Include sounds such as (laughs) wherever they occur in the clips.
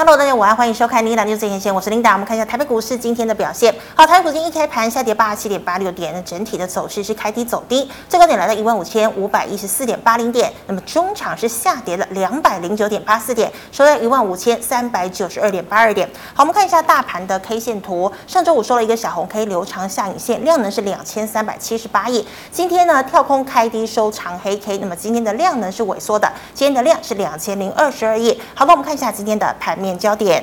Hello，大家午安，欢迎收看《琳达 News 最前线》，我是琳达。我们看一下台北股市今天的表现。好，台北股今天一开盘下跌八十七点八六点，那整体的走势是开低走低，最高点来到一万五千五百一十四点八零点。那么中场是下跌了两百零九点八四点，收在一万五千三百九十二点八二点。好，我们看一下大盘的 K 线图，上周五收了一个小红 K，留长下影线，量能是两千三百七十八亿。今天呢跳空开低收长黑 K，那么今天的量能是萎缩的，今天的量是两千零二十二亿。好，那我们看一下今天的盘面焦点。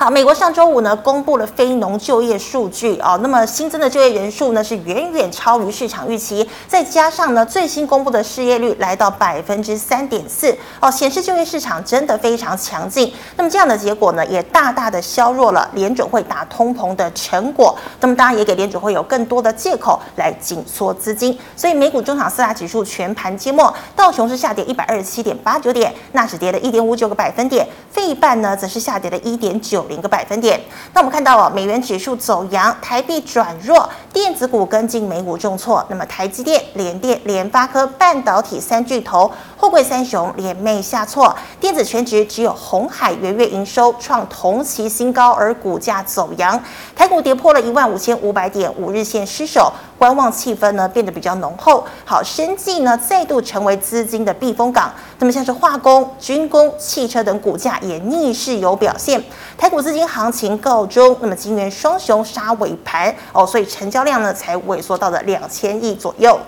好，美国上周五呢公布了非农就业数据哦，那么新增的就业人数呢是远远超于市场预期，再加上呢最新公布的失业率来到百分之三点四哦，显示就业市场真的非常强劲。那么这样的结果呢，也大大的削弱了联准会打通膨的成果。那么当然也给联准会有更多的借口来紧缩资金。所以美股中场四大指数全盘皆末，道琼是下跌一百二十七点八九点，纳指跌了一点五九个百分点，费半呢则是下跌了一点九。零个百分点。那我们看到哦，美元指数走扬，台币转弱，电子股跟进美股重挫。那么台积电、联电、联发科半导体三巨头，货柜三雄联袂下挫。电子全值只有红海元月营收创同期新高，而股价走扬。台股跌破了一万五千五百点，五日线失守，观望气氛呢变得比较浓厚。好，生计呢再度成为资金的避风港。那么像是化工、军工、汽车等股价也逆势有表现。台股。资金行情告终，那么金元双雄杀尾盘哦，所以成交量呢才萎缩到了两千亿左右。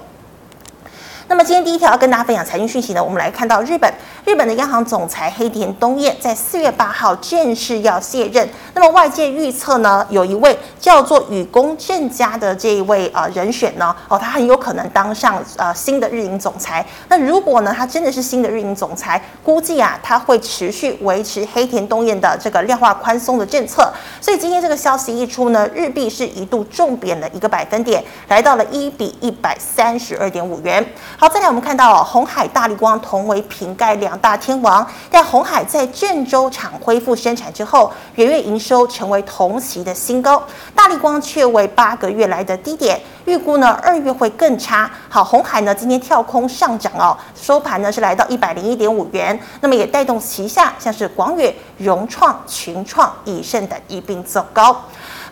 那么今天第一条要跟大家分享财经讯息呢，我们来看到日本。日本的央行总裁黑田东彦在四月八号正式要卸任。那么外界预测呢，有一位叫做雨宫正佳的这一位呃人选呢，哦，他很有可能当上呃新的日银总裁。那如果呢，他真的是新的日银总裁，估计啊，他会持续维持黑田东彦的这个量化宽松的政策。所以今天这个消息一出呢，日币是一度重贬了一个百分点，来到了一比一百三十二点五元。好，再来我们看到哦，鸿海、大立光同为瓶盖两大天王，但红海在郑州厂恢复生产之后，元月营收成为同期的新高，大立光却为八个月来的低点，预估呢二月会更差。好，红海呢今天跳空上涨哦，收盘呢是来到一百零一点五元，那么也带动旗下像是广远、融创、群创、以盛等一并走高。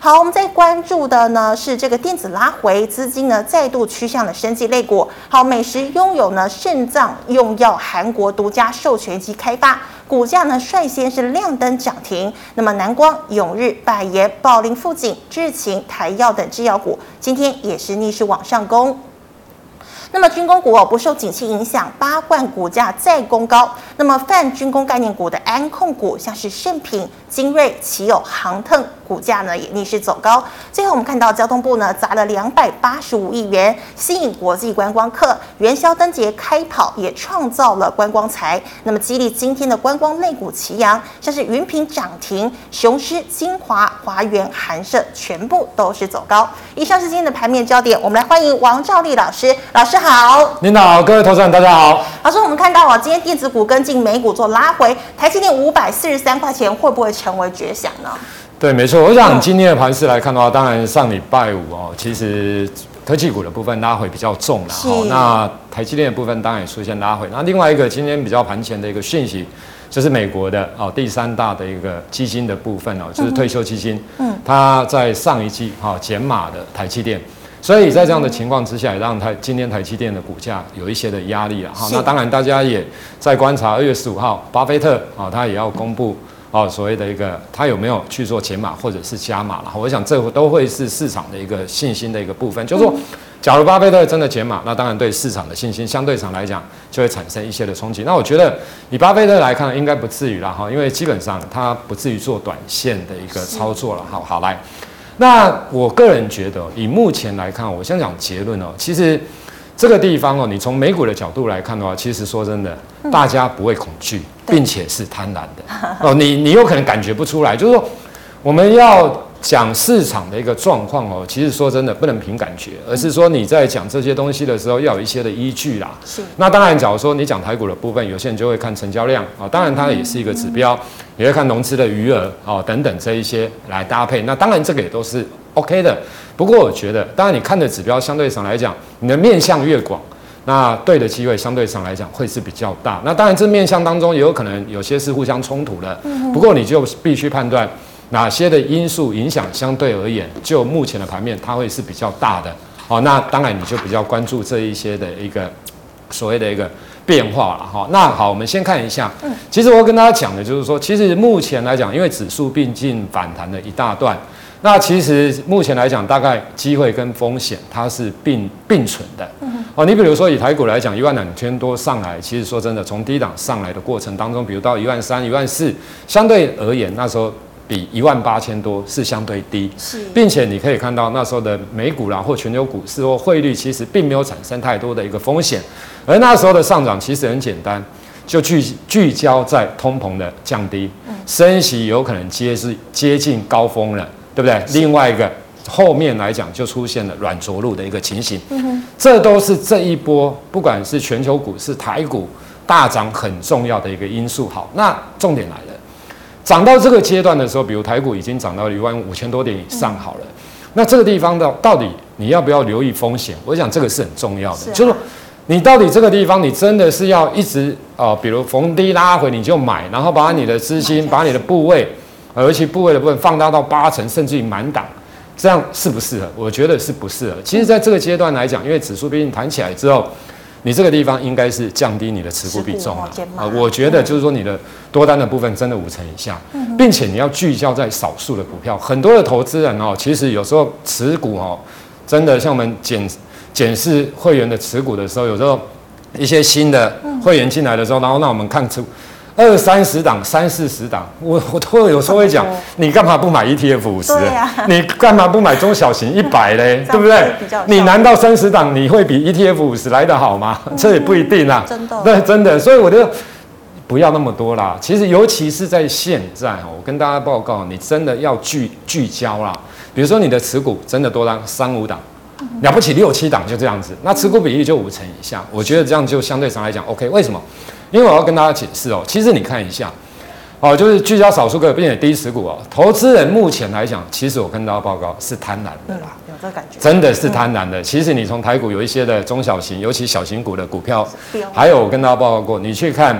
好，我们在关注的呢是这个电子拉回，资金呢再度趋向了生技类股。好，美食拥有呢肾脏用药韩国独家授权及开发，股价呢率先是亮灯涨停。那么南光、永日、百研、宝林、富锦、智勤、台药等制药股今天也是逆势往上攻。那么军工股哦不受景气影响，八冠股价再攻高。那么泛军工概念股的安控股，像是盛品、精锐、奇友、航腾，股价呢也逆势走高。最后我们看到交通部呢砸了两百八十五亿元，吸引国际观光客。元宵灯节开跑也创造了观光财。那么激励今天的观光类股齐扬，像是云品涨停，雄狮、金华、华源、寒舍全部都是走高。以上是今天的盘面焦点，我们来欢迎王兆立老师，老师。好，您好，各位投资人，大家好。老师，我们看到啊，今天电子股跟进美股做拉回，台积电五百四十三块钱会不会成为绝响呢？对，没错。我想今天的盘势来看的话，当然上礼拜五哦，其实科技股的部分拉回比较重了。好，那台积电的部分当然也出现拉回。那另外一个今天比较盘前的一个讯息，就是美国的哦第三大的一个基金的部分哦，就是退休基金，嗯，它在上一季哈减码的台积电。所以在这样的情况之下，也让台今天台积电的股价有一些的压力了哈。那当然，大家也在观察二月十五号，巴菲特啊，他也要公布哦所谓的一个他有没有去做减码或者是加码了。我想这都会是市场的一个信心的一个部分。就是说，假如巴菲特真的减码，那当然对市场的信心相对上来讲就会产生一些的冲击。那我觉得以巴菲特来看，应该不至于了哈，因为基本上他不至于做短线的一个操作了。好好来。那我个人觉得，以目前来看，我先讲结论哦。其实这个地方哦，你从美股的角度来看的话，其实说真的，大家不会恐惧，并且是贪婪的哦。你你有可能感觉不出来，就是说我们要。讲市场的一个状况哦，其实说真的不能凭感觉，而是说你在讲这些东西的时候要有一些的依据啦。是。那当然，假如说你讲台股的部分，有些人就会看成交量啊，当然它也是一个指标，也会看融资的余额啊等等这一些来搭配。那当然这个也都是 OK 的。不过我觉得，当然你看的指标相对上来讲，你的面向越广，那对的机会相对上来讲会是比较大。那当然这面向当中也有可能有些是互相冲突的，不过你就必须判断哪些的因素影响相对而言，就目前的盘面它会是比较大的。好，那当然你就比较关注这一些的一个所谓的一个。变化了哈，那好，我们先看一下。嗯，其实我跟大家讲的就是说，其实目前来讲，因为指数毕竟反弹了一大段，那其实目前来讲，大概机会跟风险它是并并存的。嗯，哦，你比如说以台股来讲，一万两千多上来，其实说真的，从低档上来的过程当中，比如到一万三、一万四，相对而言，那时候。比一万八千多是相对低，是，并且你可以看到那时候的美股啦，或全球股市或汇率，其实并没有产生太多的一个风险，而那时候的上涨其实很简单，就聚聚焦在通膨的降低，升息有可能接是接近高峰了，对不对？另外一个后面来讲就出现了软着陆的一个情形，这都是这一波不管是全球股市、台股大涨很重要的一个因素。好，那重点来了。涨到这个阶段的时候，比如台股已经涨到一万五千多点以上，好了，那这个地方的到底你要不要留意风险？我想这个是很重要的，就是你到底这个地方你真的是要一直啊，比如逢低拉回你就买，然后把你的资金、把你的部位，尤其部位的部分放大到八成，甚至于满档，这样适不适合？我觉得是不适合。其实，在这个阶段来讲，因为指数毕竟弹起来之后。你这个地方应该是降低你的持股比重了啊！我觉得就是说你的多单的部分真的五成以下，并且你要聚焦在少数的股票。很多的投资人哦，其实有时候持股哦，真的像我们检检视会员的持股的时候，有时候一些新的会员进来的时候，然后让我们看出。二三十档、三四十档，我我都有时候会讲，你干嘛不买 ETF 五十？(laughs) 你干嘛不买中小型 (laughs) 一百嘞？对不对？你难道三十档你会比 ETF 五十来得好吗？这也不一定啊。真的，对，真的。所以我就不要那么多啦。其实，尤其是在现在，我跟大家报告，你真的要聚聚焦啦。比如说，你的持股真的多单三五档，了不起六七档就这样子，那持股比例就五成以下，我觉得这样就相对上来讲 OK。为什么？因为我要跟大家解释哦，其实你看一下，哦，就是聚焦少数个，并且低持股哦。投资人目前来讲，其实我跟大家报告是贪婪的啦，有这感觉，真的是贪婪的。其实你从台股有一些的中小型，尤其小型股的股票，还有我跟大家报告过，你去看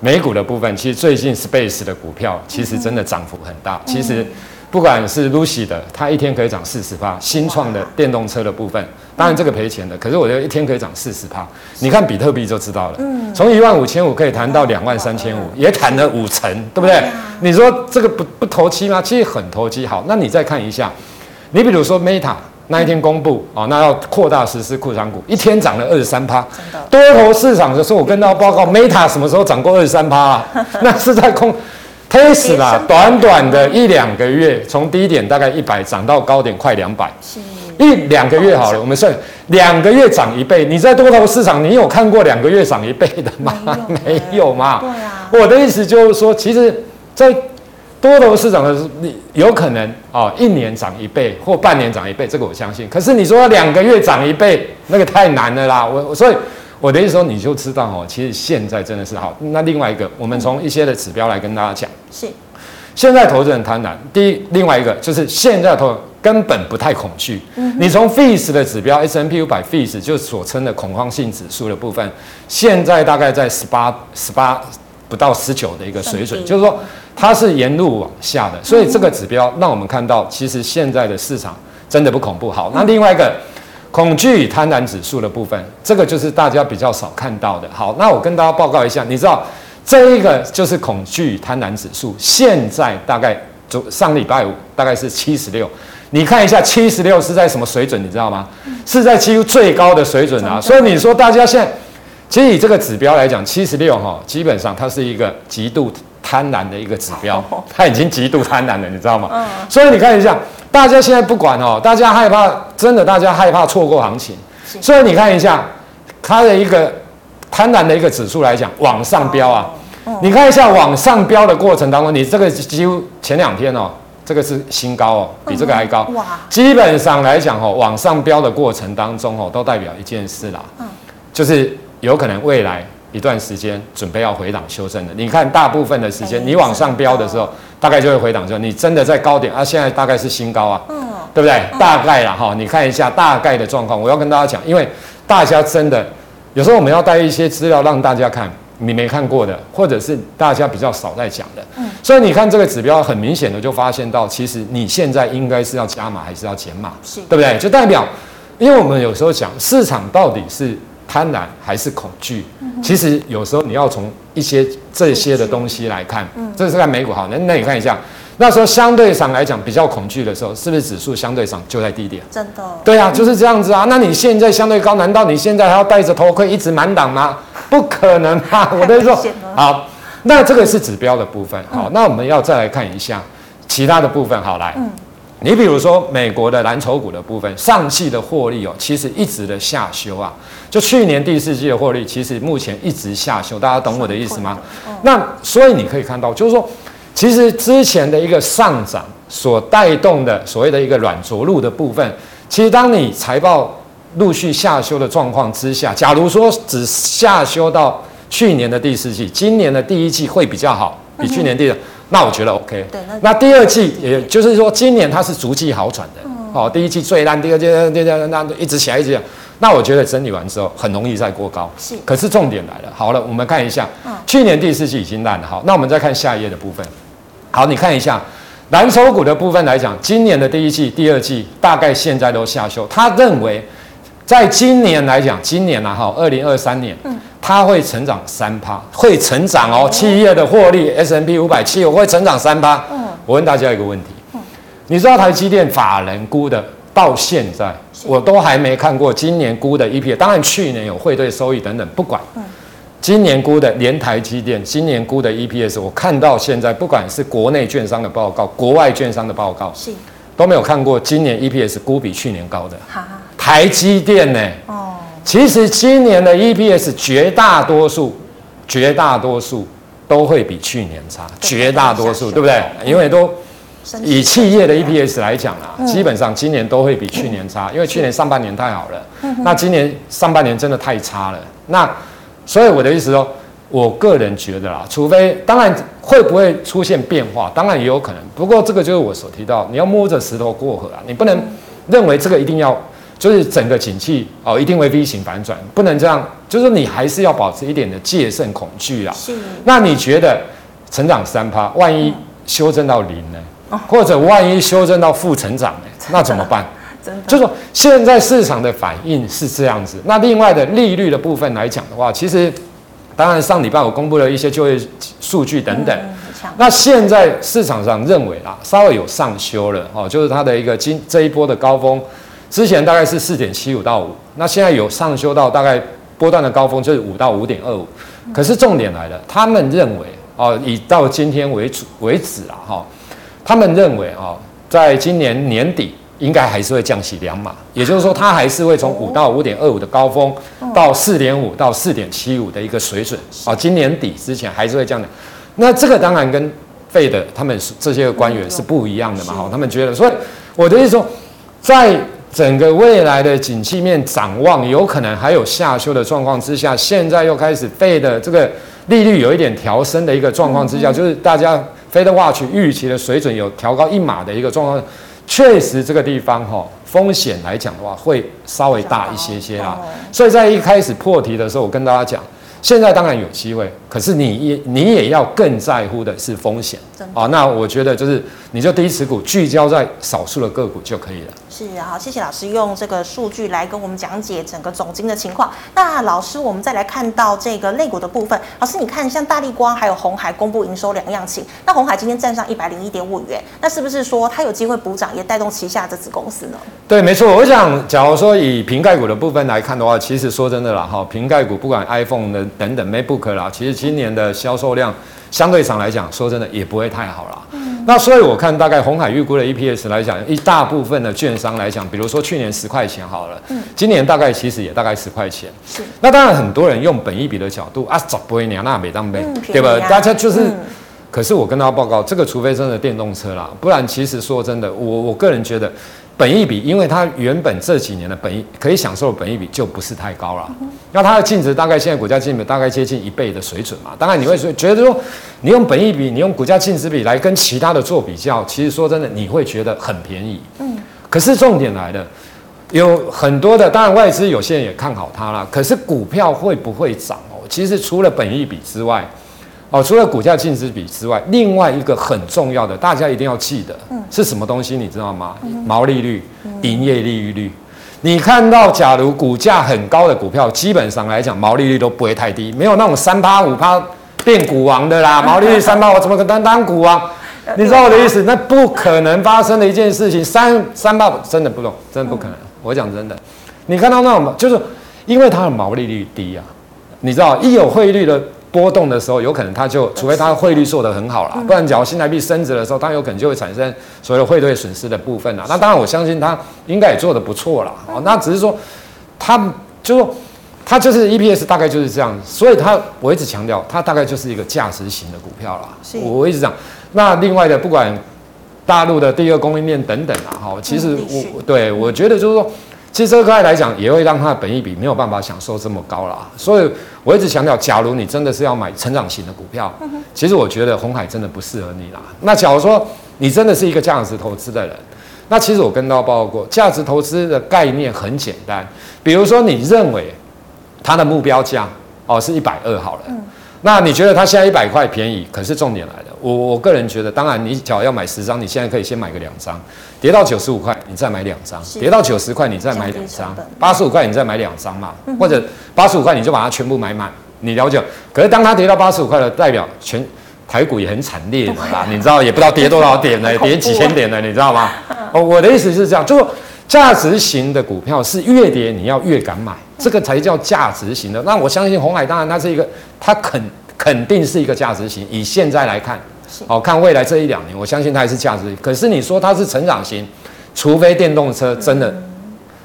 美股的部分，其实最近 Space 的股票其实真的涨幅很大，其实。不管是 Lucy 的，它一天可以涨四十趴；新创的电动车的部分，当然这个赔钱的，可是我觉得一天可以涨四十趴。你看比特币就知道了，嗯从一万五千五可以谈到两万三千五，也谈了五成，对不对？你说这个不不投机吗？其实很投机。好，那你再看一下，你比如说 Meta 那一天公布哦，那要扩大实施库藏股，一天涨了二十三趴。多头市场的时候，我跟大家报告，Meta 什么时候涨过二十三趴啊？(laughs) 那是在空。Tesla 短短的一两个月，从低点大概一百涨到高点快两百，一两个月好了，我们算两个月涨一倍。你在多头市场，你有看过两个月涨一倍的吗？没有 (laughs) 嘛。对啊。我的意思就是说，其实，在多头市场的时候，你有可能啊，一年涨一倍或半年涨一倍，这个我相信。可是你说两个月涨一倍，那个太难了啦。我所以。我的意思说，你就知道哦，其实现在真的是好。那另外一个，我们从一些的指标来跟大家讲。是。现在投资人贪婪。第一，另外一个就是现在投根本不太恐惧。嗯。你从 FEAS 的指标，S&P 五百 FEAS 就所称的恐慌性指数的部分，现在大概在十八、十八不到十九的一个水准，就是说它是沿路往下的。所以这个指标让我们看到，其实现在的市场真的不恐怖。好，那另外一个。恐惧与贪婪指数的部分，这个就是大家比较少看到的。好，那我跟大家报告一下，你知道这一个就是恐惧与贪婪指数，现在大概就上礼拜五大概是七十六，你看一下七十六是在什么水准，你知道吗？是在几乎最高的水准啊。所以你说大家现在，其实以这个指标来讲，七十六哈，基本上它是一个极度贪婪的一个指标，它已经极度贪婪了，你知道吗？所以你看一下。大家现在不管哦，大家害怕，真的，大家害怕错过行情。所以你看一下，它的一个贪婪的一个指数来讲，往上飙啊。你看一下往上飙的过程当中，你这个几乎前两天哦，这个是新高哦，比这个还高。哇！基本上来讲哦，往上飙的过程当中哦，都代表一件事啦，就是有可能未来。一段时间准备要回档修正的，你看大部分的时间，你往上飙的时候，大概就会回档。就你真的在高点啊，现在大概是新高啊，对不对？大概啦哈，你看一下大概的状况。我要跟大家讲，因为大家真的有时候我们要带一些资料让大家看，你没看过的，或者是大家比较少在讲的。嗯，所以你看这个指标，很明显的就发现到，其实你现在应该是要加码还是要减码，是对不对？就代表，因为我们有时候讲市场到底是贪婪还是恐惧，嗯、其实有时候你要从一些这些的东西来看。嗯，这是在美股好，那那你看一下。那时候相对上来讲比较恐惧的时候，是不是指数相对上就在低点？真的。对啊，就是这样子啊。那你现在相对高，难道你现在还要戴着头盔一直满档吗？不可能啊！(laughs) 我跟你说，好，那这个是指标的部分。好，嗯、那我们要再来看一下其他的部分。好，来，嗯、你比如说美国的蓝筹股的部分，上季的获利哦，其实一直的下修啊。就去年第四季的获利，其实目前一直下修。大家懂我的意思吗？嗯、那所以你可以看到，就是说。其实之前的一个上涨所带动的所谓的一个软着陆的部分，其实当你财报陆续下修的状况之下，假如说只下修到去年的第四季，今年的第一季会比较好，比去年第二，那我觉得 OK。对，那第二季也就是说今年它是逐季好转的，哦，第一季最烂，第二季第二那一直起来一直起来，那我觉得整理完之后很容易再过高。是，可是重点来了，好了，我们看一下，去年第四季已经烂了，好，那我们再看下一页的部分。好，你看一下蓝筹股的部分来讲，今年的第一季、第二季大概现在都下修。他认为，在今年来讲，今年啊，哈，二零二三年，嗯，它会成长三趴，会成长哦。企业的获利，S&P 五百七，我会成长三趴。嗯，我问大家一个问题，嗯，你知道台积电法人估的到现在，我都还没看过今年估的 EPS，当然去年有汇兑收益等等，不管。嗯今年估的连台积电，今年估的 EPS，我看到现在不管是国内券商的报告，国外券商的报告，是都没有看过今年 EPS 估比去年高的。哈台积电呢？哦，其实今年的 EPS 绝大多数，绝大多数都会比去年差，绝大多数，对不对？因为都以企业的 EPS 来讲啊，基本上今年都会比去年差，因为去年上半年太好了，那今年上半年真的太差了，那。所以我的意思说，我个人觉得啦，除非当然会不会出现变化，当然也有可能。不过这个就是我所提到，你要摸着石头过河啊，你不能认为这个一定要就是整个景气哦一定会 V 型反转，不能这样。就是你还是要保持一点的戒慎恐惧啊。是。那你觉得成长三趴，万一修正到零呢？或者万一修正到负成长呢？那怎么办？(laughs) 真的，就是说现在市场的反应是这样子。那另外的利率的部分来讲的话，其实当然上礼拜我公布了一些就业数据等等。那现在市场上认为啦，稍微有上修了哦，就是它的一个今这一波的高峰，之前大概是四点七五到五，那现在有上修到大概波段的高峰就是五到五点二五。可是重点来了，他们认为哦，以到今天为止为止啊哈，他们认为啊，在今年年底。应该还是会降息两码，也就是说，它还是会从五到五点二五的高峰，到四点五到四点七五的一个水准啊。今年底之前还是会降的。那这个当然跟费的他们这些官员是不一样的嘛，哈，他们觉得，所以我的意思说，在整个未来的景气面展望有可能还有下修的状况之下，现在又开始费的这个利率有一点调升的一个状况之下，就是大家 Fed Watch 预期的水准有调高一码的一个状况。确实，这个地方哈风险来讲的话，会稍微大一些些啊。所以在一开始破题的时候，我跟大家讲，现在当然有机会，可是你也你也要更在乎的是风险啊。那我觉得就是，你就低持股聚焦在少数的个股就可以了。是啊，好，谢谢老师用这个数据来跟我们讲解整个总金的情况。那老师，我们再来看到这个类股的部分。老师，你看像大立光还有红海公布营收两样情，那红海今天站上一百零一点五元，那是不是说它有机会补涨，也带动旗下这子公司呢？对，没错。我想，假如说以瓶盖股的部分来看的话，其实说真的啦，哈，瓶盖股不管 iPhone 的等等 MacBook 啦，其实今年的销售量相对上来讲，说真的也不会太好了。那所以我看大概鸿海预估的 EPS 来讲，一大部分的券商来讲，比如说去年十块钱好了，嗯，今年大概其实也大概十块钱。是。那当然很多人用本益比的角度啊，找不会娘那没当没，对吧？大家就是，嗯、可是我跟大家报告，这个除非真的电动车啦，不然其实说真的，我我个人觉得。本益比，因为它原本这几年的本益可以享受的本益比就不是太高了，那它的净值大概现在股价净值大概接近一倍的水准嘛。当然你会说觉得说，你用本益比，你用股价净值比来跟其他的做比较，其实说真的你会觉得很便宜。嗯。可是重点来了，有很多的，当然外资有些人也看好它啦。可是股票会不会涨哦？其实除了本益比之外，哦，除了股价净值比之外，另外一个很重要的，大家一定要记得，是什么东西？你知道吗？毛利率、营业利率率。你看到，假如股价很高的股票，基本上来讲，毛利率都不会太低，没有那种三趴五趴变股王的啦。毛利率三趴，我怎么可能当股王？你知道我的意思？那不可能发生的一件事情，三三趴真的不懂，真的不可能。我讲真的，你看到那种就是因为它的毛利率低啊，你知道一有汇率的波动的时候，有可能它就除非它的汇率做得很好啦，不然假如新台币升值的时候，它有可能就会产生所谓的汇兑损失的部分啦。那当然我相信它应该也做得不错啦。哦，那只是说它就说它就是 EPS 大概就是这样，所以它我一直强调它大概就是一个价值型的股票啦。我我一直讲，那另外的不管。大陆的第二供应链等等啊，哈，其实我对我觉得就是说，其实这块来讲也会让它的本益比没有办法享受这么高啦。所以我一直强调，假如你真的是要买成长型的股票，其实我觉得红海真的不适合你啦。那假如说你真的是一个价值投资的人，那其实我跟大家报告过，价值投资的概念很简单，比如说你认为它的目标价哦是一百二好了。那你觉得它现在一百块便宜？可是重点来了，我我个人觉得，当然你只要要买十张，你现在可以先买个两张，跌到九十五块你再买两张，跌到九十块你再买两张，八十五块你再买两张嘛，或者八十五块你就把它全部买满，你了解？可是当它跌到八十五块了代表全台股也很惨烈的啦，你知道也不知道跌多少点呢，(laughs) 跌几千点呢，你知道吗？哦，我的意思是这样，就价值型的股票是越跌你要越敢买。这个才叫价值型的。那我相信红海，当然它是一个，它肯肯定是一个价值型。以现在来看，好看未来这一两年，我相信它还是价值。可是你说它是成长型，除非电动车真的。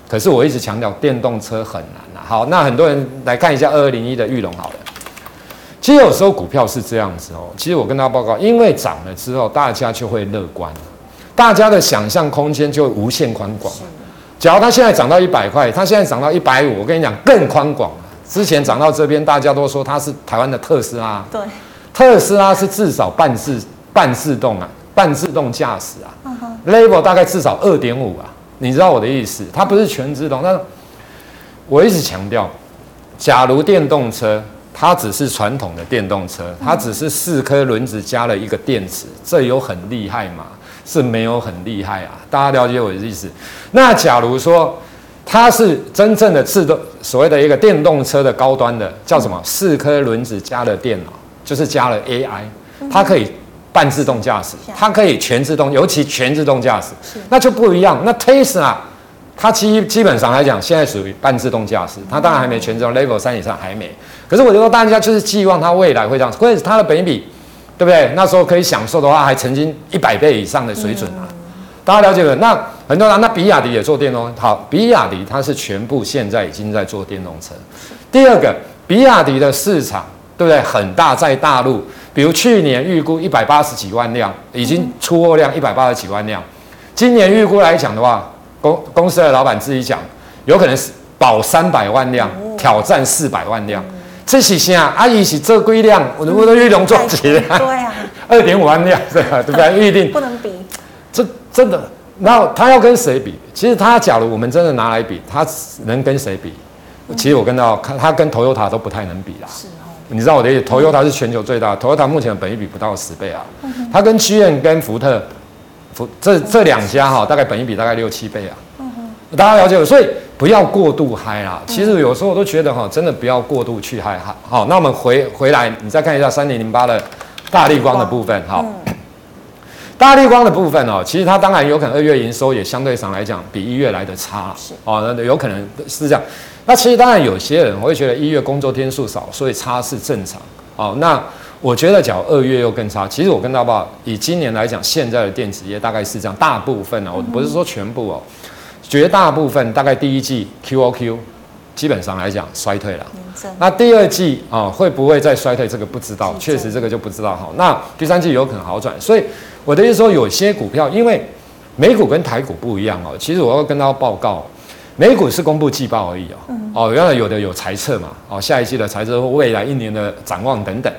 可是我一直强调，电动车很难啊。好，那很多人来看一下二二零一的玉龙好了。其实有时候股票是这样子哦。其实我跟大家报告，因为涨了之后，大家就会乐观，大家的想象空间就无限宽广。假如它现在涨到一百块，它现在涨到一百五，我跟你讲更宽广了。之前涨到这边，大家都说它是台湾的特斯拉。对，特斯拉是至少半自半自动啊，半自动驾驶啊。Level 大概至少二点五啊，你知道我的意思？它不是全自动。但我一直强调，假如电动车它只是传统的电动车，它只是四颗轮子加了一个电池，这有很厉害吗？是没有很厉害啊，大家了解我的意思。那假如说它是真正的自动，所谓的一个电动车的高端的，叫什么？四颗轮子加了电脑，就是加了 AI，它可以半自动驾驶，它可以全自动，尤其全自动驾驶，那就不一样。那 Tesla 它基基本上来讲，现在属于半自动驾驶，它当然还没全自动，Level 三以上还没。可是我觉得大家就是寄望它未来会这样，关键是它的本益比。对不对？那时候可以享受的话，还曾经一百倍以上的水准啊！嗯、大家了解了？那很多人，那比亚迪也做电动，好，比亚迪它是全部现在已经在做电动车。第二个，比亚迪的市场对不对？很大，在大陆，比如去年预估一百八十几万辆，已经出货量一百八十几万辆。今年预估来讲的话，公公司的老板自己讲，有可能是保三百万辆，挑战四百万辆。这是啥？阿姨是做几辆？我我的裕隆做几辆？(laughs) 对啊，(laughs) 二点五万辆，对吧？对不对？预定不能比。这真的，然后他要跟谁比？其实他假如我们真的拿来比，他能跟谁比？其实我跟到看，他跟 Toyota 都不太能比啦。是哦。你知道我的意思？Toyota 是全球最大，Toyota 目前的本益比不到十倍啊。它跟 GM 跟福特，福这这两家哈，大概本益比大概六七倍啊。大家了解了，所以。不要过度嗨啦！其实有时候我都觉得哈，真的不要过度去嗨哈。好，那我们回回来，你再看一下三零零八的大立光的部分。哈，大立光的部分哦，其实它当然有可能二月营收也相对上来讲比一月来的差。哦，那有可能是这样。那其实当然有些人会觉得一月工作天数少，所以差是正常。哦，那我觉得假如二月又更差，其实我跟大家报，以今年来讲，现在的电子业大概是这样，大部分啊，我不是说全部哦。绝大部分大概第一季 QOQ 基本上来讲衰退了，那第二季啊会不会再衰退？这个不知道，确实这个就不知道哈。那第三季有可能好转，所以我的意思说，有些股票因为美股跟台股不一样哦。其实我要跟大家报告，美股是公布季报而已哦。哦，原来有的有财测嘛，哦，下一季的财测或未来一年的展望等等。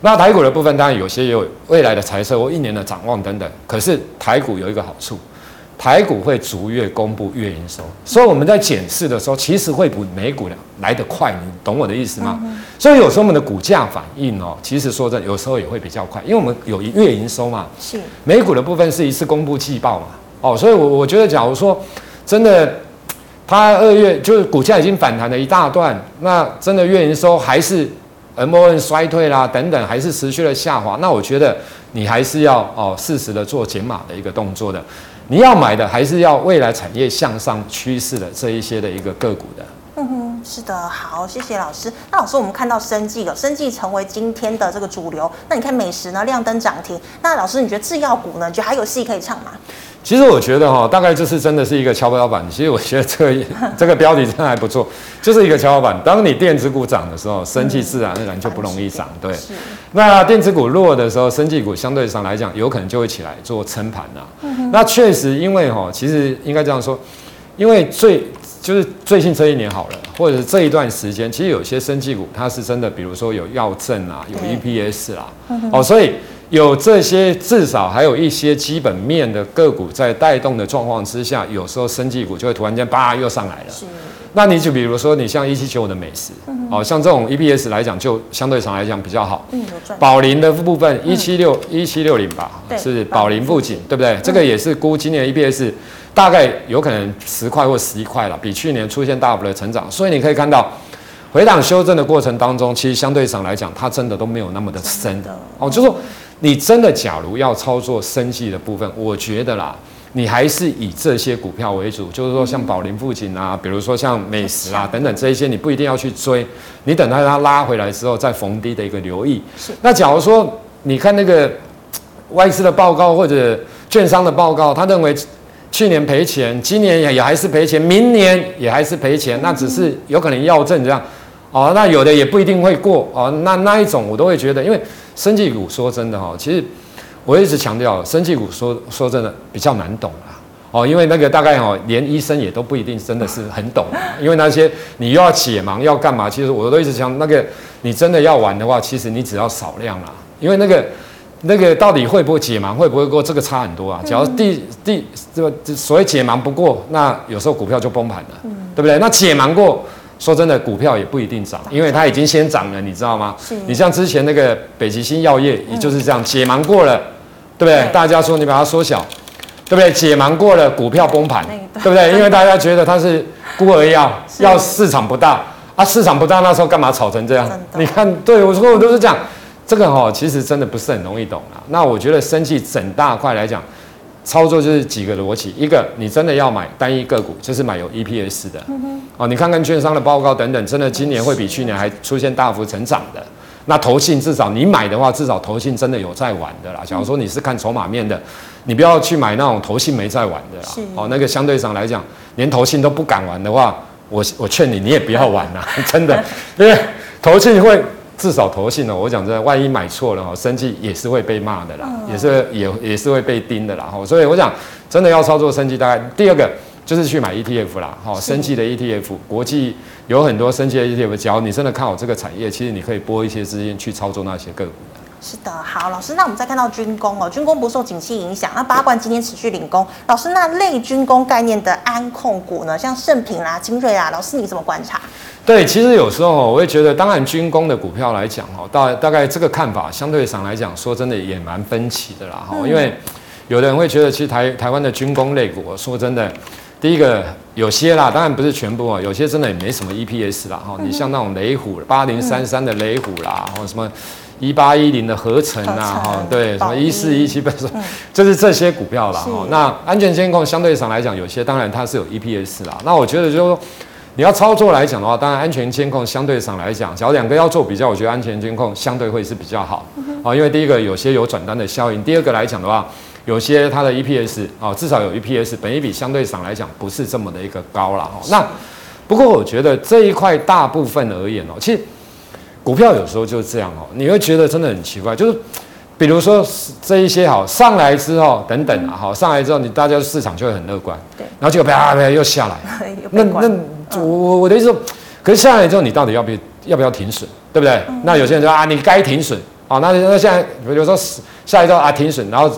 那台股的部分当然有些也有未来的财测或一年的展望等等。可是台股有一个好处。台股会逐月公布月营收，所以我们在检视的时候，其实会比美股来得快，你懂我的意思吗？嗯、所以有时候我们的股价反应哦，其实说真的，有时候也会比较快，因为我们有月营收嘛。是。美股的部分是一次公布季报嘛，哦，所以我我觉得，假如说真的，它二月就是股价已经反弹了一大段，那真的月营收还是 MON 衰退啦等等，还是持续的下滑，那我觉得你还是要哦适时的做减码的一个动作的。你要买的还是要未来产业向上趋势的这一些的一个个股的。嗯哼，是的，好，谢谢老师。那老师，我们看到生技了，生技成为今天的这个主流。那你看美食呢，亮灯涨停。那老师，你觉得制药股呢，你觉得还有戏可以唱吗？其实我觉得哈，大概就是真的是一个跷跷板。其实我觉得这个 (laughs) 这个标题真的还不错，就是一个跷跷板。当你电子股涨的时候，生技自然而然就不容易涨。对，那电子股弱的时候，生技股相对上来讲，有可能就会起来做撑盘呐。那确实，因为哈，其实应该这样说，因为最就是最近这一年好了，或者是这一段时间，其实有些生技股它是真的，比如说有药证啊，有 EPS 啦，哦，所以。有这些，至少还有一些基本面的个股在带动的状况之下，有时候生技股就会突然间叭又上来了。是。那你就比如说，你像一七九五的美食，嗯、哦，像这种 EPS 来讲，就相对上来讲比较好。嗯。宝林的部分一七六一七六零吧，是宝林富锦，对不对？嗯、这个也是估今年 EPS 大概有可能十块或十一块了，比去年出现大幅的成长。所以你可以看到，回档修正的过程当中，其实相对上来讲，它真的都没有那么的深的哦，就是说。你真的假如要操作生计的部分，我觉得啦，你还是以这些股票为主，就是说像宝林富锦啊，比如说像美食啊等等这一些，你不一定要去追，你等到它拉回来之后再逢低的一个留意。是。那假如说你看那个外资的报告或者券商的报告，他认为去年赔钱，今年也也还是赔钱，明年也还是赔钱，那只是有可能要证这样。哦，那有的也不一定会过哦，那那一种我都会觉得，因为生技股说真的哈，其实我一直强调，生技股说说真的比较难懂啊，哦，因为那个大概哦，连医生也都不一定真的是很懂，因为那些你又要解盲要干嘛，其实我都一直想，那个你真的要玩的话，其实你只要少量啦，因为那个那个到底会不会解盲，会不会过，这个差很多啊。只要第第这个所谓解盲不过，那有时候股票就崩盘了，对不对？那解盲过。说真的，股票也不一定涨，因为它已经先涨了，你知道吗？是。你像之前那个北极星药业，也就是这样解盲过了，对不对？大家说你把它缩小，对不对？解盲过了，股票崩盘，对不对？因为大家觉得它是孤儿药，药市场不大啊，市场不大，那时候干嘛炒成这样？你看，对我说我都是这样，这个哈其实真的不是很容易懂啊。那我觉得生气整大块来讲。操作就是几个逻辑，一个你真的要买单一个股，就是买有 EPS 的，哦，你看看券商的报告等等，真的今年会比去年还出现大幅成长的。那投信至少你买的话，至少投信真的有在玩的啦。假如说你是看筹码面的，你不要去买那种投信没在玩的啦。哦，那个相对上来讲，连投信都不敢玩的话，我我劝你你也不要玩啦，(laughs) 真的，因为投信会。至少投信呢，我讲真的，万一买错了哈，生计也是会被骂的啦，也是也也是会被盯的啦哈。所以我想，真的要操作生计，大概第二个就是去买 ETF 啦，哈，生计的 ETF，国际有很多生计的 ETF，只要你真的看好这个产业，其实你可以拨一些资金去操作那些个股。是的，好，老师，那我们再看到军工哦，军工不受景气影响，那八冠今天持续领工。老师，那类军工概念的安控股呢，像盛平啦、精锐啦，老师你怎么观察？对，其实有时候我会觉得，当然军工的股票来讲哈，大大概这个看法相对上来讲，说真的也蛮分歧的啦哈，因为有的人会觉得，其实台台湾的军工类股，说真的，第一个有些啦，当然不是全部啊，有些真的也没什么 EPS 啦哈，你像那种雷虎八零三三的雷虎啦，或什么。一八一零的合成啊，哈，对，什么一四一七倍数，(laughs) 就是这些股票啦。哈。那安全监控相对上来讲，有些当然它是有 EPS 啦。那我觉得就是说，你要操作来讲的话，当然安全监控相对上来讲，只要两个要做比较，我觉得安全监控相对会是比较好。啊，因为第一个有些有转单的效应，第二个来讲的话，有些它的 EPS 啊，至少有 EPS，本益比相对上来讲不是这么的一个高了。哈，那不过我觉得这一块大部分而言哦，其实。股票有时候就是这样哦，你会觉得真的很奇怪，就是比如说这一些好上来之后等等啊，好上来之后，你大家市场就会很乐观，对，然后就啪啪又下来，(laughs) 那那我我的意思说，可是下来之后你到底要不要要不要停损，对不对？那有些人说啊，你该停损啊，那那现在比如说下一周啊停损，然后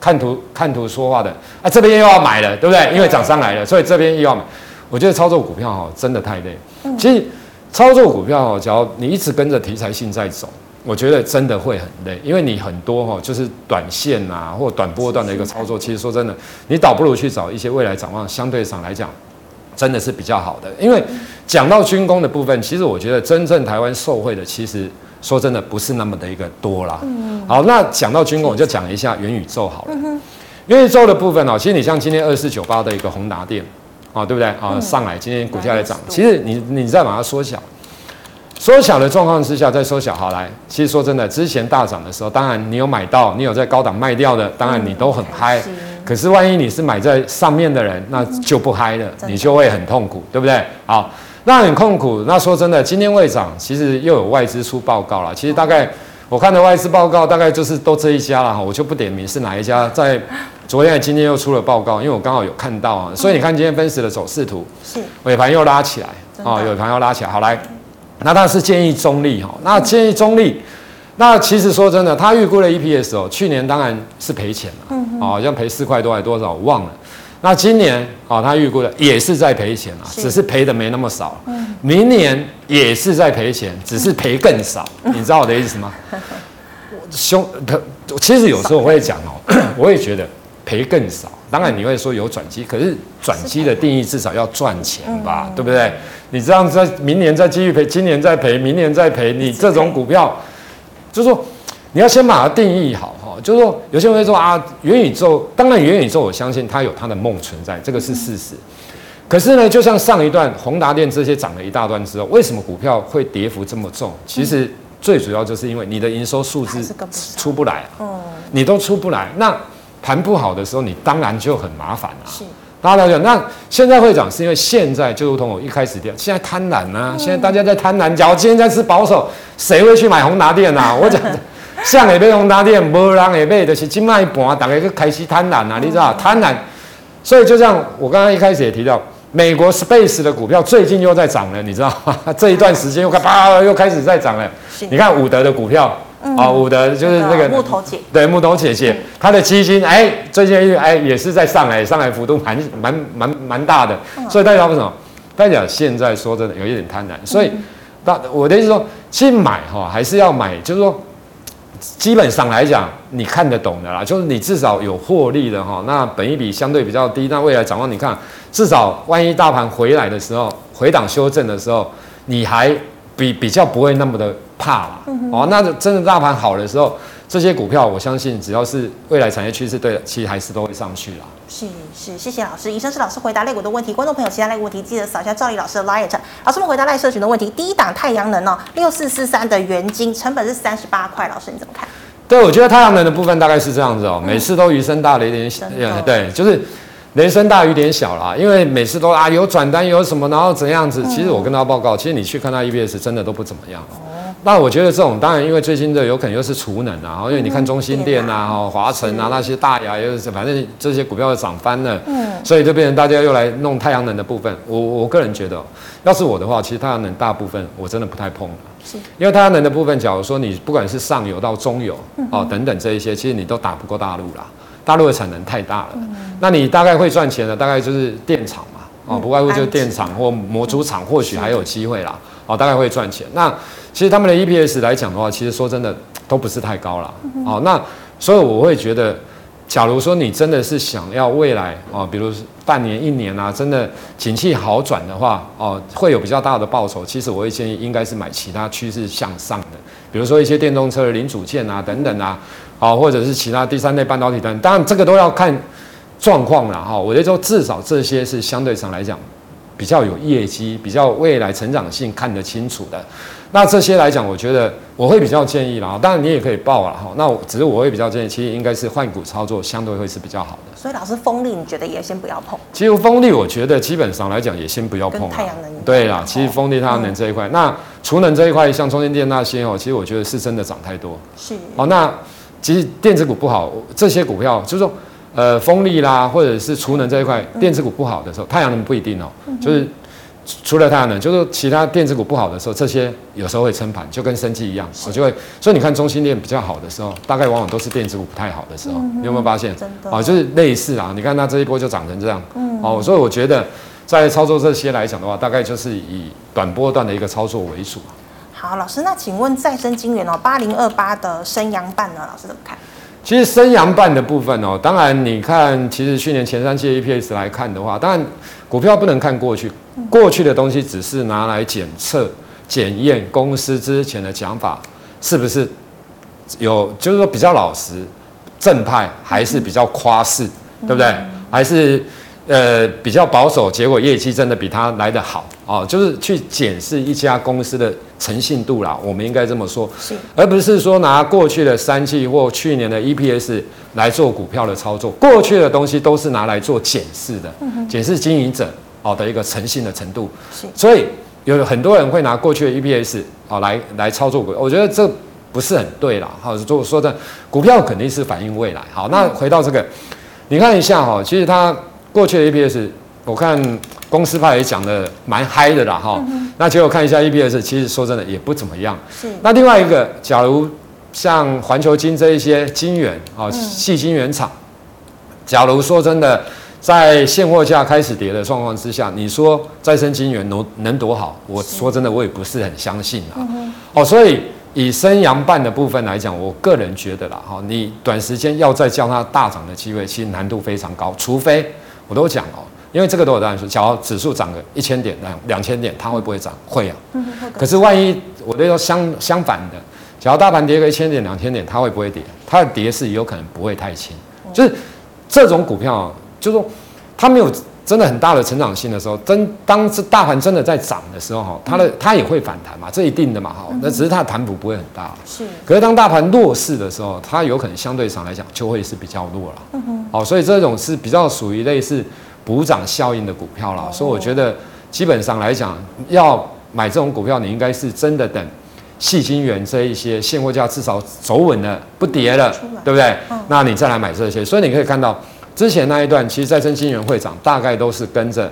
看图看图说话的啊，这边又要买了，对不对？因为涨上来了，所以这边又要买。我觉得操作股票哈，真的太累。其实操作股票哦，只要你一直跟着题材性在走，我觉得真的会很累，因为你很多哈，就是短线啊或短波段的一个操作。其实说真的，你倒不如去找一些未来展望相对上来讲，真的是比较好的。因为讲到军工的部分，其实我觉得真正台湾受惠的，其实。说真的，不是那么的一个多啦。嗯，好，那讲到军工，我就讲一下元宇宙好了。嗯、元宇宙的部分哦，其实你像今天二四九八的一个宏达电，啊，对不对啊？上来今天股价在涨，其实你你再把它缩小，缩小的状况之下再缩小，好来。其实说真的，之前大涨的时候，当然你有买到，你有在高档卖掉的，当然你都很嗨。可是万一你是买在上面的人，那就不嗨了，你就会很痛苦，对不对？好。那很痛苦。那说真的，今天会涨，其实又有外资出报告了。其实大概我看的外资报告，大概就是都这一家了哈，我就不点名是哪一家。在昨天、今天又出了报告，因为我刚好有看到啊。所以你看今天分时的走势图，是尾盘又拉起来啊，尾盘又拉起来。好来，那他是建议中立哈。那建议中立，那其实说真的，他预估的 EPS 哦，去年当然是赔钱了，嗯，好像赔四块多还多少，我忘了。那今年哦，他预估的也是在赔钱啊，只是赔的没那么少。明年也是在赔钱，只是赔更少。你知道我的意思吗？(laughs) 兄，他其实有时候我会讲哦，(coughs) 我也觉得赔更少。当然你会说有转机，可是转机的定义至少要赚钱吧，对不对？你这样在明年再继续赔，今年再赔，明年再赔，你这种股票，就是说你要先把它定义好哈。就是说，有些人会说啊，元宇宙，当然元宇宙，我相信它有它的梦存在，这个是事实。可是呢，就像上一段宏达电这些涨了一大段之后，为什么股票会跌幅这么重？其实最主要就是因为你的营收数字出不来，你都出不来，那盘不好的时候，你当然就很麻烦了。是，大家了解。那现在会涨，是因为现在就如同我一开始讲，现在贪婪啊，现在大家在贪婪，假如今天在吃保守，谁会去买宏达电啊？(laughs) 我讲。像也被宏达电，无人也被，就是今麦一盘，大家就开始贪婪啊，你知道贪婪，所以就像我刚刚一开始也提到，美国 Space 的股票最近又在涨了，你知道吗？(laughs) 这一段时间又开啪又开始在涨了。你看伍德的股票啊，武德就是那个木头姐，对木头姐姐，她的基金哎，最近哎也是在上海，上海幅度蛮蛮蛮蛮大的，所以代表为什么？代表现在说真的有一点贪婪，所以大我的意思说，去买哈还是要买，就是说。基本上来讲，你看得懂的啦，就是你至少有获利的哈，那本一比相对比较低，那未来展望你看，至少万一大盘回来的时候，回档修正的时候，你还比比较不会那么的怕啦。哦，那真的大盘好的时候，这些股票我相信只要是未来产业趋势对的，其实还是都会上去啦。是是，谢谢老师。以上是老师回答类股的问题，观众朋友其他类股问题记得扫一下赵丽老师的 LINE。老师们回答赖社群的问题，第一档太阳能哦，六四四三的原金成本是三十八块，老师你怎么看？对，我觉得太阳能的部分大概是这样子哦，每次都鱼声大雷点小，对，就是雷声大雨点小啦，因为每次都啊有转单有什么，然后怎样子，其实我跟他报告，其实你去看他 EBS 真的都不怎么样。那我觉得这种当然，因为最近的有可能又是储能啊，因为你看中心电啊、哈华晨啊那些大牙又是，反正这些股票又涨翻了，嗯，所以就变成大家又来弄太阳能的部分。我我个人觉得，要是我的话，其实太阳能大部分我真的不太碰了，是，因为太阳能的部分，假如说你不管是上游到中游哦等等这一些，其实你都打不过大陆啦，大陆的产能太大了，那你大概会赚钱的大概就是电厂嘛，哦，不外乎就是电厂或模组厂，或许还有机会啦，哦，大概会赚钱那。其实他们的 EPS 来讲的话，其实说真的都不是太高了。哦，那所以我会觉得，假如说你真的是想要未来哦，比如半年、一年啊，真的景气好转的话，哦，会有比较大的报酬。其实我会建议应该是买其他趋势向上的，比如说一些电动车的零组件啊等等啊，好，或者是其他第三类半导体等等。当然这个都要看状况了哈。我觉得说至少这些是相对上来讲比较有业绩、比较未来成长性看得清楚的。那这些来讲，我觉得我会比较建议啦。当然你也可以报了哈。那我只是我会比较建议，其实应该是换股操作，相对会是比较好的。所以老师，风力你觉得也先不要碰？其实风力我觉得基本上来讲也先不要碰。太阳能。对啦，其实风力、太阳能这一块，那储能这一块，像中兴电那些哦，其实我觉得是真的涨太多。是。哦，那其实电子股不好，这些股票就是说，呃，风力啦，或者是储能这一块，电子股不好的时候，太阳能不一定哦，就是。除了太阳能，就是其他电子股不好的时候，这些有时候会撑盘，就跟生技一样，我就会。所以你看中心链比较好的时候，大概往往都是电子股不太好的时候，嗯、你有没有发现？真的啊，就是类似啊，你看它这一波就涨成这样。嗯。哦，所以我觉得在操作这些来讲的话，大概就是以短波段的一个操作为主。好，老师，那请问再生晶圆哦，八零二八的升阳半呢？老师怎么看？其实升阳半的部分哦，当然你看，其实去年前三季 EPS 来看的话，当然股票不能看过去，过去的东西只是拿来检测、检验公司之前的讲法是不是有，就是说比较老实、正派，还是比较夸饰，对不对？还是呃比较保守，结果业绩真的比它来得好哦，就是去检视一家公司的。诚信度啦，我们应该这么说，是，而不是说拿过去的三季或去年的 EPS 来做股票的操作。过去的东西都是拿来做检视的，检视经营者哦的一个诚信的程度。是，所以有很多人会拿过去的 EPS 哦来来操作股，我觉得这不是很对啦。好，就说的股票肯定是反映未来。好，那回到这个，你看一下哈，其实它过去的 EPS。我看公司派也讲的蛮嗨的啦，哈、嗯，那结果看一下 EPS，其实说真的也不怎么样。是。那另外一个，假如像环球金这一些晶圆啊，矽晶圆厂，假如说真的在现货价开始跌的状况之下，你说再生晶圆能能多好？我说真的，我也不是很相信啊。哦，所以以升阳半的部分来讲，我个人觉得啦，哈，你短时间要再叫它大涨的机会，其实难度非常高，除非我都讲哦。因为这个都有答案说，假如指数涨个一千点、两两千点，它会不会涨？会啊。可是万一我都说相相反的，假如大盘跌个一千点、两千点，它会不会跌？它的跌势有可能不会太轻。就是这种股票，就是说它没有真的很大的成长性的时候，真当这大盘真的在涨的时候，哈，它的它也会反弹嘛，这一定的嘛，哈。那只是它的弹幅不会很大。是。可是当大盘弱势的时候，它有可能相对上来讲就会是比较弱了。嗯哼。好，所以这种是比较属于类似。补涨效应的股票啦，所以我觉得基本上来讲，要买这种股票，你应该是真的等细金元这一些现货价至少走稳了，不跌了，对不对？那你再来买这些。所以你可以看到之前那一段，其实再生新源会长，大概都是跟着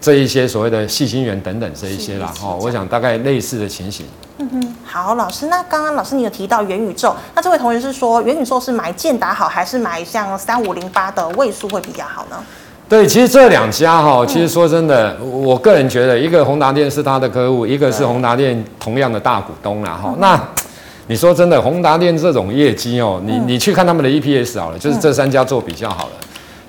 这一些所谓的细心源等等这一些啦。哦，我想大概类似的情形。嗯哼，好，老师，那刚刚老师你有提到元宇宙，那这位同学是说元宇宙是买建达好，还是买像三五零八的位数会比较好呢？对，其实这两家哈，其实说真的，我个人觉得，一个宏达电是他的客户，一个是宏达电同样的大股东啦哈。那你说真的，宏达电这种业绩哦，你你去看他们的 EPS 好了，就是这三家做比较好了。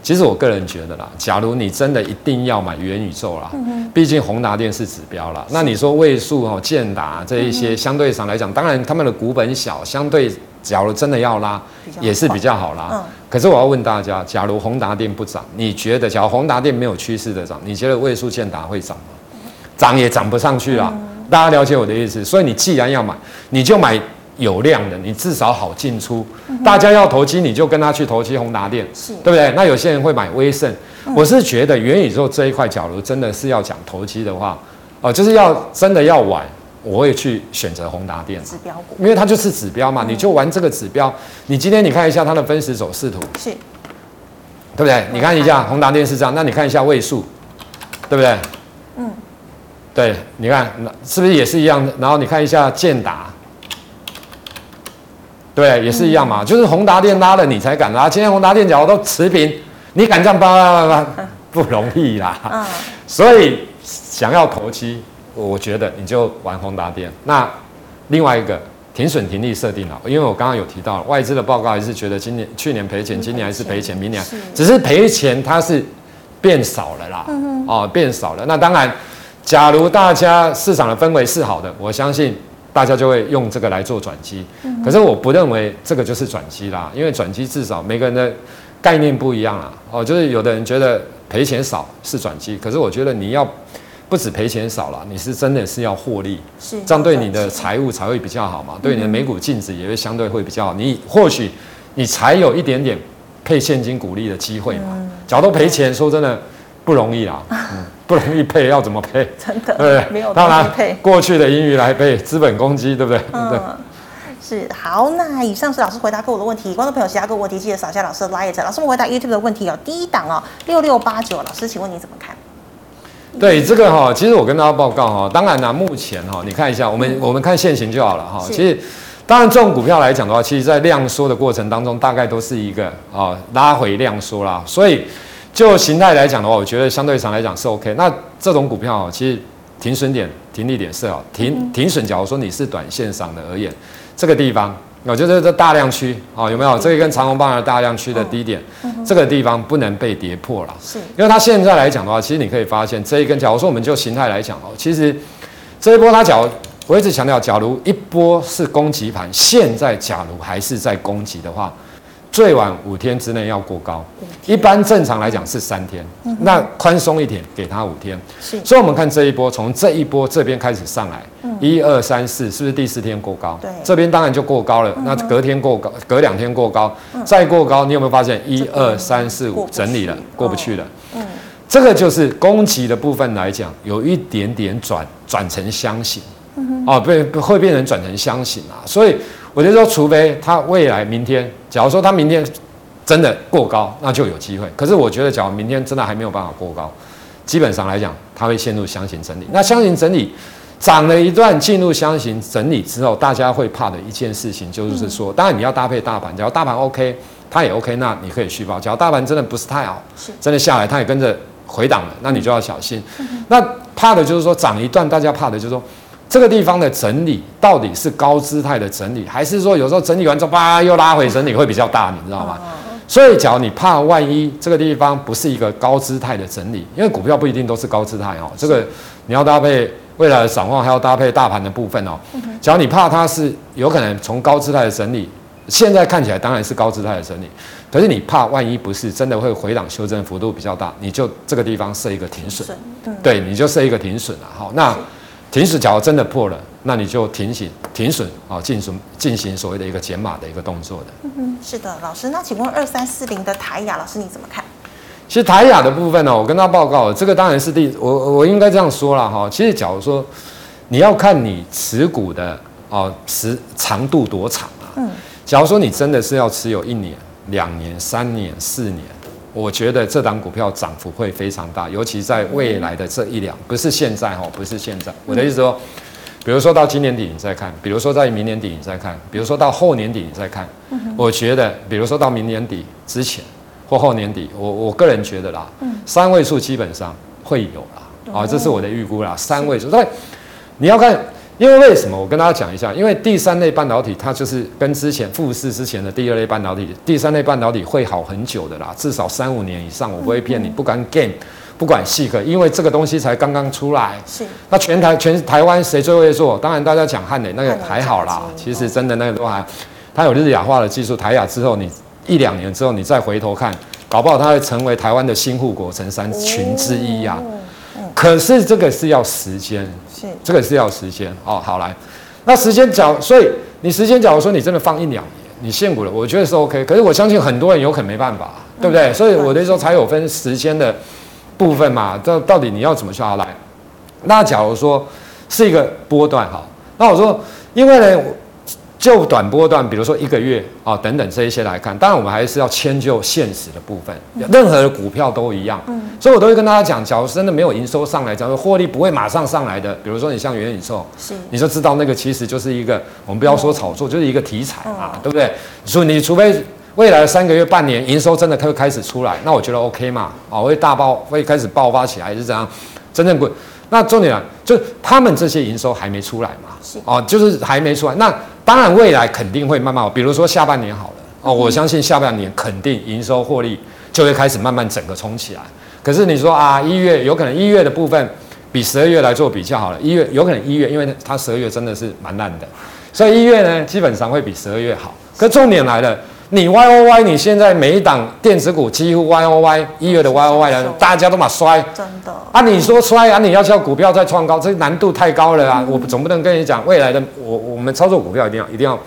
其实我个人觉得啦，假如你真的一定要买元宇宙啦，毕竟宏达电是指标啦。那你说位数哦，建达这一些相对上来讲，当然他们的股本小，相对假如真的要拉，也是比较好拉。可是我要问大家，假如宏达电不涨，你觉得假如宏达电没有趋势的涨，你觉得位数建达会涨吗？涨也涨不上去啦。大家了解我的意思，所以你既然要买，你就买。有量的，你至少好进出。大家要投机，你就跟他去投机宏达电，是对不对？那有些人会买威盛。我是觉得元宇宙这一块，假如真的是要讲投机的话，哦，就是要真的要玩，我会去选择宏达电指标股，因为它就是指标嘛，你就玩这个指标。你今天你看一下它的分时走势图，是，对不对？你看一下宏达电是这样，那你看一下位数，对不对？嗯，对，你看是不是也是一样的？然后你看一下建达。对，也是一样嘛，就是宏达电拉了你才敢拉。今天宏达电脚都持平，你敢这样扒不容易啦。嗯。所以想要投机，我觉得你就玩宏达电。那另外一个停损停利设定了，因为我刚刚有提到外资的报告还是觉得今年去年赔钱，今年还是赔钱，明年只是赔钱，它是变少了啦。嗯哦，变少了。那当然，假如大家市场的氛围是好的，我相信。大家就会用这个来做转机，可是我不认为这个就是转机啦，因为转机至少每个人的概念不一样啊。哦，就是有的人觉得赔钱少是转机，可是我觉得你要不止赔钱少了，你是真的是要获利，是这样对你的财务才会比较好嘛，对你的每股净值也会相对会比较好，你或许你才有一点点配现金股利的机会嘛。假如都赔钱，说真的不容易啊。(laughs) 嗯不容易配，要怎么配？(laughs) 真的，对？没有当然配。过去的盈余来配资本公积，对不对？嗯，对是好。那以上是老师回答各位的问题，观众朋友其他各位问题记得扫下老师的 Light。老师们回答 YouTube 的问题哦。第一档哦，六六八九，老师请问你怎么看？对这个哈，其实我跟大家报告哈，当然呢，目前哈，你看一下，我们我们看现行就好了哈。其实，当然这种股票来讲的话，其实在量缩的过程当中，大概都是一个啊拉回量缩啦。所以就形态来讲的话，我觉得相对上来讲是 OK。那这种股票其实停损点、停利点是好，停停损。假如说你是短线上的而言，这个地方。我觉得这大量区啊，有没有？这个跟长红棒的大量区的低点，这个地方不能被跌破了。是，因为它现在来讲的话，其实你可以发现这一根，假如说我们就形态来讲哦，其实这一波它假如我一直强调，假如一波是攻击盘，现在假如还是在攻击的话。最晚五天之内要过高，一般正常来讲是三天，那宽松一点给他五天。是，所以我们看这一波，从这一波这边开始上来，一二三四，是不是第四天过高？对，这边当然就过高了。那隔天过高，隔两天过高，再过高，你有没有发现一二三四五整理了，过不去了？嗯，这个就是攻击的部分来讲，有一点点转转成箱型，哦，被会变成转成箱型啊，所以。我就说，除非它未来明天，假如说它明天真的过高，那就有机会。可是我觉得，假如明天真的还没有办法过高，基本上来讲，它会陷入箱型整理。那箱型整理涨了一段，进入箱型整理之后，大家会怕的一件事情就是说，当然你要搭配大盘，假如大盘 OK，它也 OK，那你可以续报。假如大盘真的不是太好，真的下来，它也跟着回档了，那你就要小心。那怕的就是说涨一段，大家怕的就是说。这个地方的整理到底是高姿态的整理，还是说有时候整理完之后叭又拉回整理会比较大，你知道吗？所以，假如你怕万一这个地方不是一个高姿态的整理，因为股票不一定都是高姿态哦，这个你要搭配未来的展望，还要搭配大盘的部分哦。假如你怕它是有可能从高姿态的整理，现在看起来当然是高姿态的整理，可是你怕万一不是真的会回档修正幅度比较大，你就这个地方设一个停损，对，你就设一个停损了。好，那。停损，假如真的破了，那你就停损，停损啊，进行进行所谓的一个减码的一个动作的。嗯哼，是的，老师，那请问二三四零的台雅老师你怎么看？其实台雅的部分呢，我跟他报告，这个当然是第我我应该这样说了哈。其实假如说你要看你持股的哦持长度多长啊，嗯，假如说你真的是要持有一年、两年、三年、四年。我觉得这档股票涨幅会非常大，尤其在未来的这一两，不是现在哈，不是现在。我的意思说，比如说到今年底你再看，比如说在明年底你再看，比如说到后年底你再看。我觉得，比如说到明年底之前或后年底，我我个人觉得啦，三位数基本上会有啦，啊，这是我的预估啦，三位数。对，你要看。因为为什么？我跟大家讲一下，因为第三类半导体它就是跟之前富士之前的第二类半导体，第三类半导体会好很久的啦，至少三五年以上，我不会骗你，不管 game，不管细科，因为这个东西才刚刚出来。是。那全台全台湾谁最会做？当然大家讲汉磊那个还好啦，其实真的那个都还，它有日亚化的技术，台亚之后你一两年之后你再回头看，搞不好它会成为台湾的新护国神山群之一呀。可是这个是要时间。这个是要时间哦。好来，那时间假，所以你时间假如说你真的放一两年，你限股了，我觉得是 OK。可是我相信很多人有可能没办法，对不对？所以我的时候才有分时间的部分嘛。这到底你要怎么下来？那假如说是一个波段哈，那我说，因为呢。就短波段，比如说一个月啊等等这一些来看，当然我们还是要迁就现实的部分。任何的股票都一样，嗯，所以我都会跟大家讲，假如真的没有营收上来，假如获利不会马上上来的，比如说你像元宇宙，是，你就知道那个其实就是一个，我们不要说炒作，就是一个题材嘛，对不对？所以你除非未来的三个月、半年营收真的会开始出来，那我觉得 OK 嘛，啊，会大爆，会开始爆发起来，还是怎样？真正滚。那重点啊，就他们这些营收还没出来嘛，是哦，就是还没出来。那当然未来肯定会慢慢，比如说下半年好了哦，我相信下半年肯定营收获利就会开始慢慢整个冲起来。可是你说啊，一月有可能一月的部分比十二月来做比较好了，一月有可能一月，因为它十二月真的是蛮烂的，所以一月呢基本上会比十二月好。可重点来了。你 Y O Y，你现在每一档电子股几乎 Y O Y 一月的 Y O Y 了，大家都嘛摔，真的啊！你说摔啊？你要叫股票再创高，这难度太高了啊！嗯、我总不能跟你讲未来的，我我们操作股票一定要一定要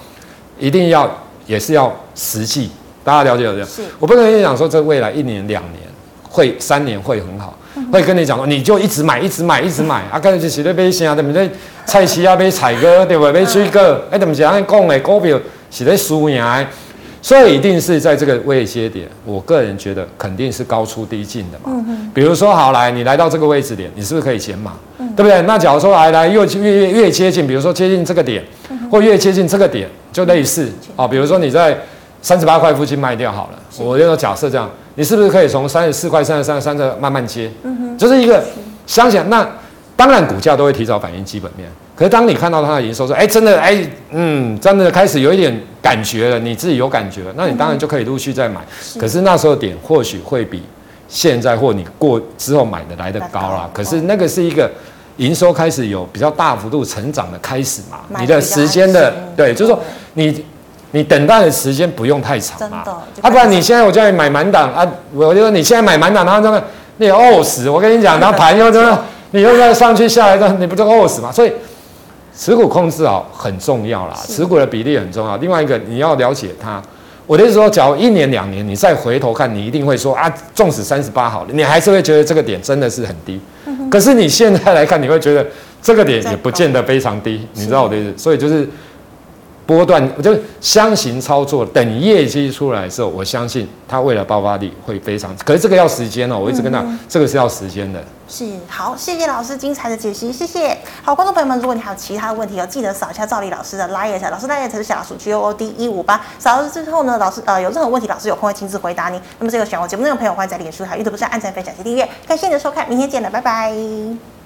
一定要也是要实际，大家了解了解？是，我不能跟你讲说这未来一年两年会三年会很好，嗯、会跟你讲你就一直买一直买一直买、嗯、啊！刚才就是在买啥？对不对？菜市啊买菜哥对不对？买水果哎，怎么讲？讲的股票是在输赢的。所以一定是在这个位阶点，我个人觉得肯定是高出低进的嘛。嗯嗯。比如说，好来，你来到这个位置点，你是不是可以减码？嗯。对不对？那假如说来来越越越越接近，比如说接近这个点，或越接近这个点，就类似啊。比如说你在三十八块附近卖掉好了，我就假设这样，你是不是可以从三十四块、三十三、三十慢慢接？嗯哼。就是一个想想那。当然，股价都会提早反映基本面。可是，当你看到它的营收说，哎，真的，哎，嗯，真的开始有一点感觉了，你自己有感觉了，那你当然就可以陆续再买。嗯、可是那时候点或许会比现在或你过之后买的来的高啦。可是那个是一个营收开始有比较大幅度成长的开始嘛？你的时间的对，就是说你你等待的时间不用太长嘛。啊，不然你现在我叫你买满档啊，我就说你现在买满档，然后这个你也饿死。我跟你讲，然后盘又这个。你又再上去下来的，你不就饿死嘛？所以持股控制啊很重要啦，持股的比例很重要。另外一个你要了解它，我的意思说，假如一年两年你再回头看，你一定会说啊，纵使三十八好了，你还是会觉得这个点真的是很低。可是你现在来看，你会觉得这个点也不见得非常低，你知道我的意思？所以就是。波段，我就箱型操作，等业绩出来的时候，我相信它未来爆发力会非常。可是这个要时间哦，我一直跟他，嗯、这个是要时间的。是，好，谢谢老师精彩的解析，谢谢。好，观众朋友们，如果你还有其他的问题，哦记得扫一下赵丽老师的 LINE，老师 LINE 是小老鼠 G O O D 一五八。扫了之后呢，老师呃有任何问题，老师有空会亲自回答你。那么这个喜欢我节目内容的朋友，欢迎在脸书还有 YouTube 上按赞、分享及订阅。感谢你的收看，明天见了，拜拜。